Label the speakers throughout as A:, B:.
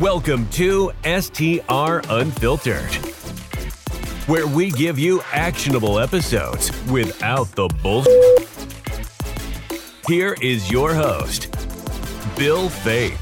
A: Welcome to STR Unfiltered, where we give you actionable episodes without the bullshit. Here is your host, Bill Faeth.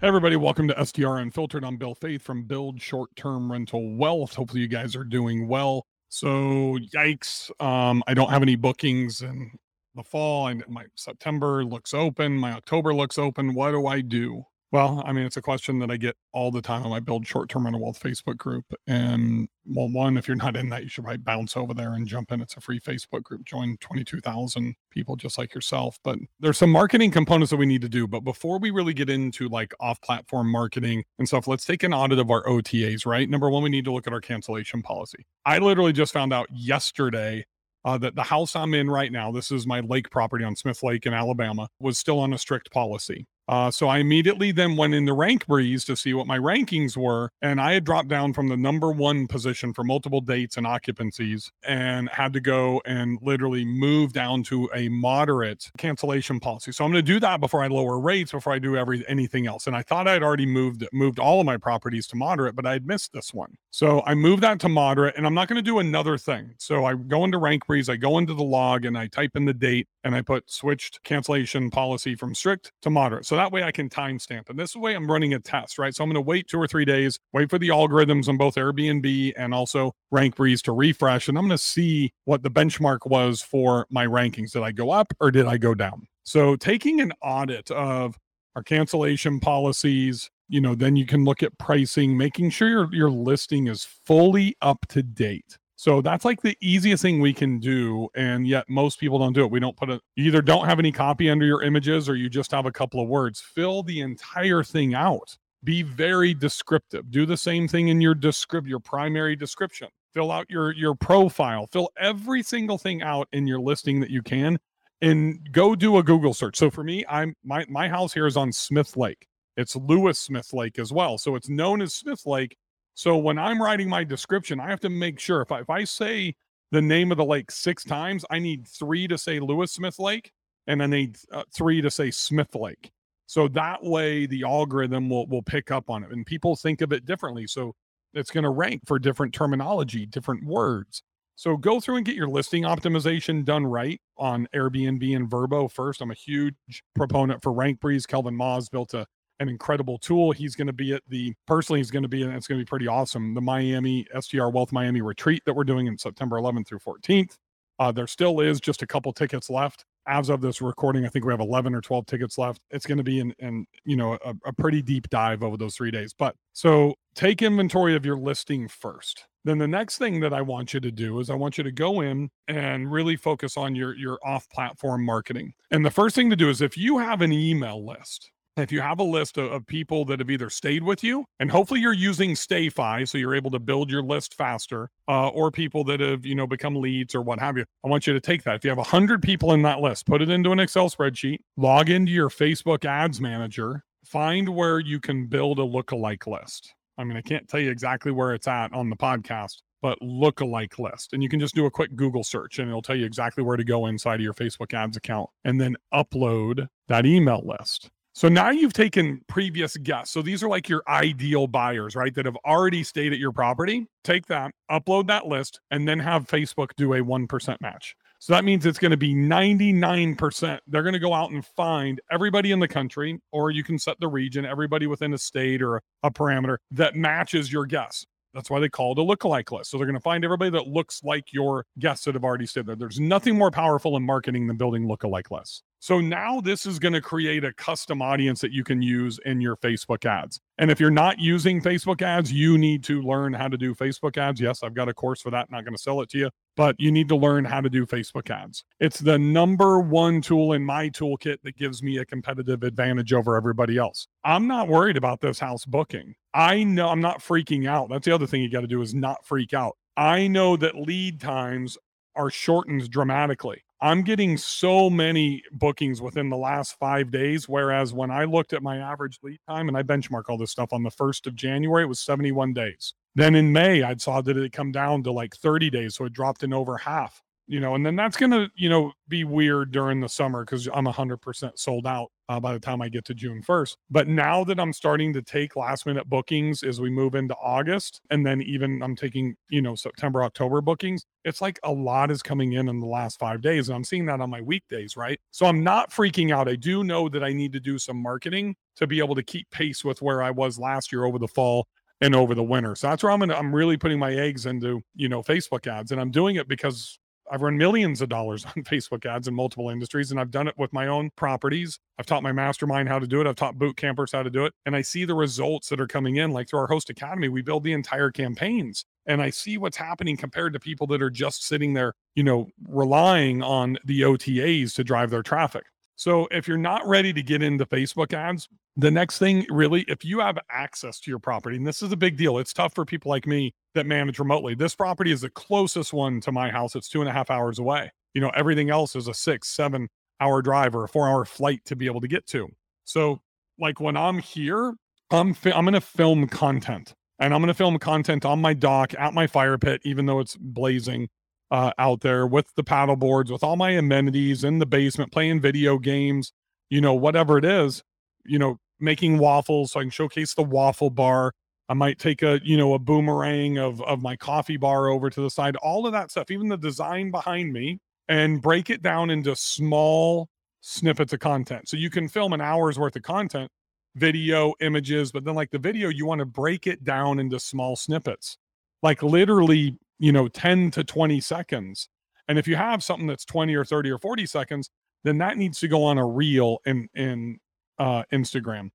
B: Hey everybody, welcome to STR Unfiltered. I'm Bill Faeth from Build Short Term Rental Wealth. Hopefully, you guys are doing well. So, yikes, um, I don't have any bookings in the fall. And my September looks open, my October looks open. What do I do? Well, I mean, it's a question that I get all the time on my Build Short Term Rental Wealth Facebook group. And well, one, if you're not in that, you should probably bounce over there and jump in. It's a free Facebook group. Join 22,000 people just like yourself. But there's some marketing components that we need to do. But before we really get into like off platform marketing and stuff, let's take an audit of our OTAs, right? Number one, we need to look at our cancellation policy. I literally just found out yesterday uh, that the house I'm in right now, this is my lake property on Smith Lake in Alabama, was still on a strict policy. Uh, so I immediately then went into RankBreeze to see what my rankings were, and I had dropped down from the number one position for multiple dates and occupancies, and had to go and literally move down to a moderate cancellation policy. So I'm going to do that before I lower rates, before I do every anything else. And I thought I'd already moved moved all of my properties to moderate, but I had missed this one. So I moved that to moderate, and I'm not going to do another thing. So I go into Rank Breeze, I go into the log, and I type in the date, and I put switched cancellation policy from strict to moderate. So that way I can timestamp. And this way I'm running a test, right? So I'm going to wait two or three days, wait for the algorithms on both Airbnb and also RankBreeze to refresh. And I'm going to see what the benchmark was for my rankings. Did I go up or did I go down? So taking an audit of our cancellation policies, you know, then you can look at pricing, making sure your, your listing is fully up to date. So that's like the easiest thing we can do. And yet most people don't do it. We don't put a, either don't have any copy under your images or you just have a couple of words. Fill the entire thing out. Be very descriptive. Do the same thing in your descript, your primary description. Fill out your your profile. Fill every single thing out in your listing that you can and go do a Google search. So for me, I'm my my house here is on Smith Lake. It's Lewis Smith Lake as well. So it's known as Smith Lake so when I'm writing my description, I have to make sure if I, if I say the name of the lake six times, I need three to say Lewis Smith Lake, and I need uh, three to say Smith Lake. So that way, the algorithm will will pick up on it, and people think of it differently. So it's going to rank for different terminology, different words. So go through and get your listing optimization done right on Airbnb and Vrbo first. I'm a huge proponent for RankBreeze. Kelvin Ma's built a an incredible tool. He's going to be at the personally, he's going to be, and it's going to be pretty awesome. The Miami STR Wealth Miami retreat that we're doing in September 11th through 14th. Uh, there still is just a couple tickets left. As of this recording, I think we have 11 or 12 tickets left. It's going to be in, in you know, a, a pretty deep dive over those three days. But so take inventory of your listing first. Then the next thing that I want you to do is I want you to go in and really focus on your your off-platform marketing. And the first thing to do is if you have an email list, if you have a list of, people that have either stayed with you and hopefully you're using stayfi so you're able to build your list faster uh, or people that have you know become leads or what have you i want you to take that if you have 100 people in that list put it into an excel spreadsheet log into your facebook ads manager find where you can build a lookalike list i mean i can't tell you exactly where it's at on the podcast but lookalike list. And you can just do a quick Google search and it'll tell you exactly where to go inside of your Facebook ads account and then upload that email list. So now you've taken previous guests. So these are like your ideal buyers, right? That have already stayed at your property. Take that, upload that list, and then have Facebook do a 1% match. So that means it's going to be 99%. They're going to go out and find everybody in the country, or you can set the region, everybody within a state or a parameter that matches your guess. That's why they call it a lookalike list. So they're going to find everybody that looks like your guests that have already stayed there. There's nothing more powerful in marketing than building lookalike lists. So now this is going to create a custom audience that you can use in your Facebook ads. And if you're not using Facebook ads, you need to learn how to do Facebook ads. Yes, I've got a course for that. Not going to sell it to you, but you need to learn how to do Facebook ads. It's the number one tool in my toolkit that gives me a competitive advantage over everybody else. I'm not worried about this house booking. I know I'm not freaking out. That's the other thing you got to do is not freak out. I know that lead times are shortened dramatically. I'm getting so many bookings within the last five days. Whereas when I looked at my average lead time and I benchmark all this stuff on the 1st of January, it was 71 days. Then in May, I saw that it come down to like 30 days. So it dropped in over half. you know, and then that's going to, you know, be weird during the summer because I'm 100% sold out uh, by the time I get to June 1st. But now that I'm starting to take last minute bookings as we move into August, and then even I'm taking, you know, September, October bookings, it's like a lot is coming in in the last five days. And I'm seeing that on my weekdays, right? So I'm not freaking out. I do know that I need to do some marketing to be able to keep pace with where I was last year over the fall and over the winter. So that's where I'm gonna I'm really putting my eggs into, you know, Facebook ads. And I'm doing it because I've run millions of dollars on Facebook ads in multiple industries, and I've done it with my own properties. I've taught my mastermind how to do it. I've taught boot campers how to do it. And I see the results that are coming in. Like through our host academy, we build the entire campaigns. And I see what's happening compared to people that are just sitting there, you know, relying on the OTAs to drive their traffic. So if you're not ready to get into Facebook ads, the next thing really, if you have access to your property, and this is a big deal, it's tough for people like me that manage remotely. This property is the closest one to my house. It's two and a half hours away. You know, everything else is a six, seven hour drive or a four hour flight to be able to get to. So, like when I'm here, I'm fi- I'm going to film content, and I'm going to film content on my dock at my fire pit, even though it's blazing uh, out there with the paddle boards, with all my amenities in the basement, playing video games, you know, whatever it is, you know, making waffles so I can showcase the waffle bar I might take a, you know, a boomerang of of my coffee bar over to the side, all of that stuff, even the design behind me, and break it down into small snippets of content. So you can film an hour's worth of content, video, images, but then like the video, you want to break it down into small snippets, like literally, you know, 10 to 20 seconds. And if you have something that's 20 or 30 or 40 seconds, then that needs to go on a reel in in uh, Instagram.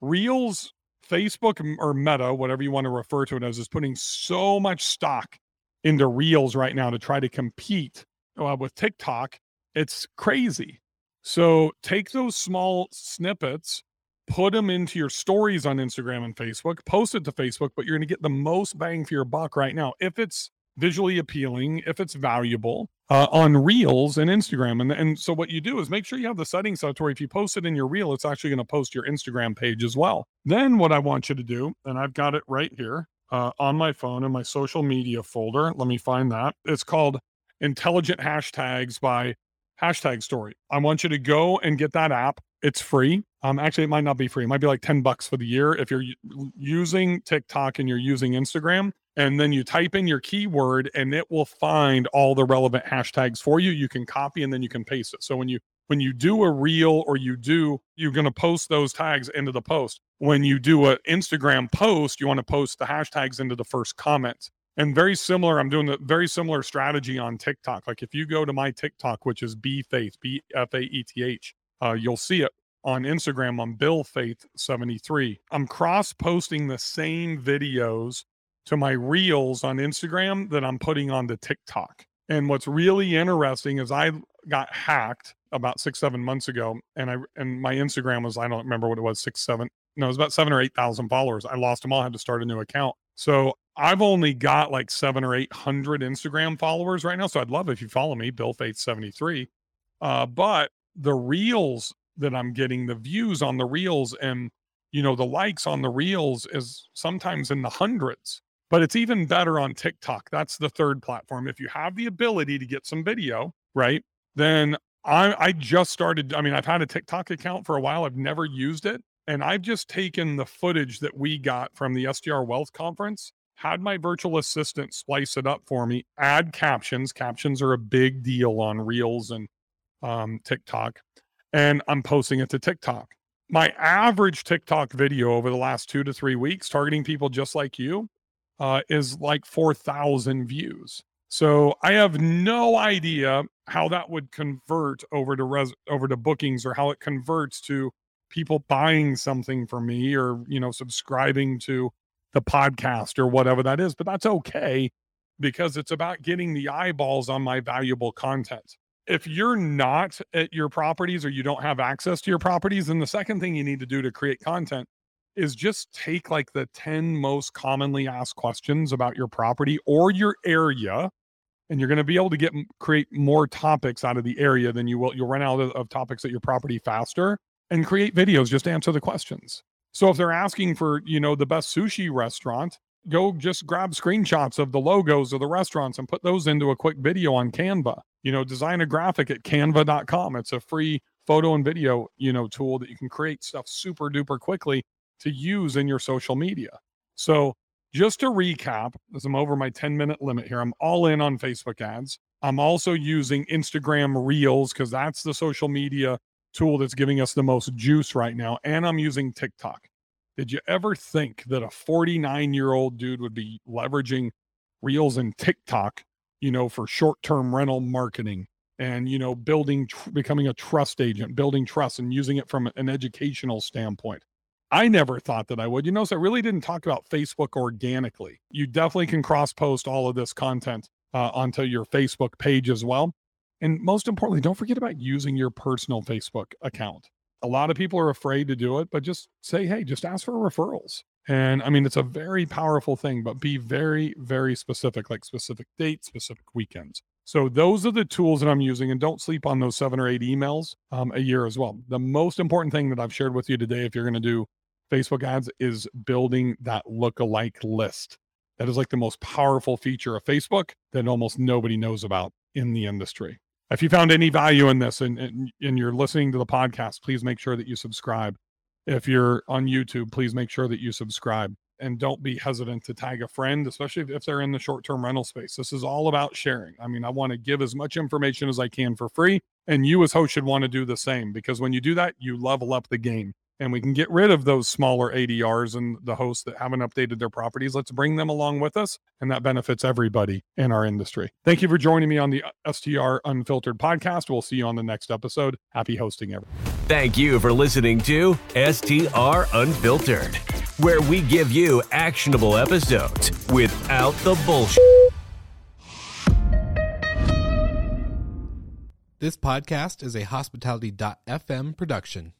B: Reels Facebook or Meta, whatever you want to refer to it as, is putting so much stock into Reels right now to try to compete uh, with TikTok. It's crazy. So take those small snippets, put them into your stories on Instagram and Facebook, post it to Facebook, but you're going to get the most bang for your buck right now. If it's visually appealing, if it's valuable uh, on Reels and Instagram. And, and so what you do is make sure you have the settings set to where if you post it in your Reel, it's actually going to post your Instagram page as well. Then what I want you to do, and I've got it right here uh, on my phone in my social media folder. Let me find that. It's called Intelligent Hashtags by Hashtag Story. I want you to go and get that app. It's free. Um, actually, it might not be free. It might be like 10 bucks for the year. If you're using TikTok and you're using Instagram, and then you type in your keyword and it will find all the relevant hashtags for you. You can copy and then you can paste it. So when you when you do a reel or you do you're going to post those tags into the post. When you do an instagram post you want to post the hashtags into the first comment. And very similar i'm doing a very similar strategy on tiktok. Like if you go to my tiktok which is b faeth b f a e t h uh, you'll see it on instagram on bill faeth 73 i'm cross posting the same videos to my reels on Instagram that I'm putting onto TikTok. And what's really interesting is I got hacked about six, seven months ago, and I and my Instagram was I don't remember what it was, six, seven, no, it was about seven or eight thousand followers. I lost them all, I had to start a new account. So I've only got like seven or eight hundred Instagram followers right now. So I'd love if you follow me, Bill Faeth 73. Uh, but the reels that I'm getting, the views on the reels and you know the likes on the reels is sometimes in the hundreds but it's even better on TikTok. That's the third platform. If you have the ability to get some video, right? Then I I just started. I mean, I've had a TikTok account for a while. I've never used it. And I've just taken the footage that we got from the STR Wealth Conference, had my virtual assistant splice it up for me, add captions. Captions are a big deal on Reels and um, TikTok. And I'm posting it to TikTok. My average TikTok video over the last two to three weeks, targeting people just like you, uh, is like 4,000 views. So I have no idea how that would convert over to res- over to bookings or how it converts to people buying something from me or you know subscribing to the podcast or whatever that is. But that's okay because it's about getting the eyeballs on my valuable content. If you're not at your properties or you don't have access to your properties, then the second thing you need to do to create content is just take like the 10 most commonly asked questions about your property or your area and you're going to be able to get create more topics out of the area than you will you'll run out of, of topics at your property faster and create videos just answer the questions so if they're asking for you know the best sushi restaurant go just grab screenshots of the logos of the restaurants and put those into a quick video on Canva. You know, design a graphic at canva.com. It's a free photo and video, you know, tool that you can create stuff super duper quickly to use in your social media. So, just to recap, as I'm over my 10 minute limit here, I'm all in on Facebook ads. I'm also using Instagram Reels because that's the social media tool that's giving us the most juice right now. And I'm using TikTok. Did you ever think that a 49 year old dude would be leveraging Reels and TikTok, you know, for short term rental marketing and, you know, building, tr- becoming a trust agent, building trust and using it from an educational standpoint? I never thought that I would. You notice I really didn't talk about Facebook organically. You definitely can cross post all of this content uh, onto your Facebook page as well. And most importantly, don't forget about using your personal Facebook account. A lot of people are afraid to do it, but just say, hey, just ask for referrals. And I mean, it's a very powerful thing, but be very, very specific, like specific dates, specific weekends. So those are the tools that I'm using, and don't sleep on those seven or eight emails um, a year as well. The most important thing that I've shared with you today, if you're going to do Facebook ads, is building that look-alike list. That is like the most powerful feature of Facebook that almost nobody knows about in the industry. If you found any value in this and, and, and you're listening to the podcast, please make sure that you subscribe. If you're on YouTube, please make sure that you subscribe and don't be hesitant to tag a friend, especially if they're in the short term rental space. This is all about sharing. I mean, I want to give as much information as I can for free. And you, as host, should want to do the same because when you do that, you level up the game and we can get rid of those smaller ADRs and the hosts that haven't updated their properties. Let's bring them along with us, and that benefits everybody in our industry. Thank you for joining me on the STR Unfiltered podcast. We'll see you on the next episode. Happy hosting, everyone.
A: Thank you for listening to STR Unfiltered, where we give you actionable episodes without the bullshit.
C: This podcast is a hospitality.fm production.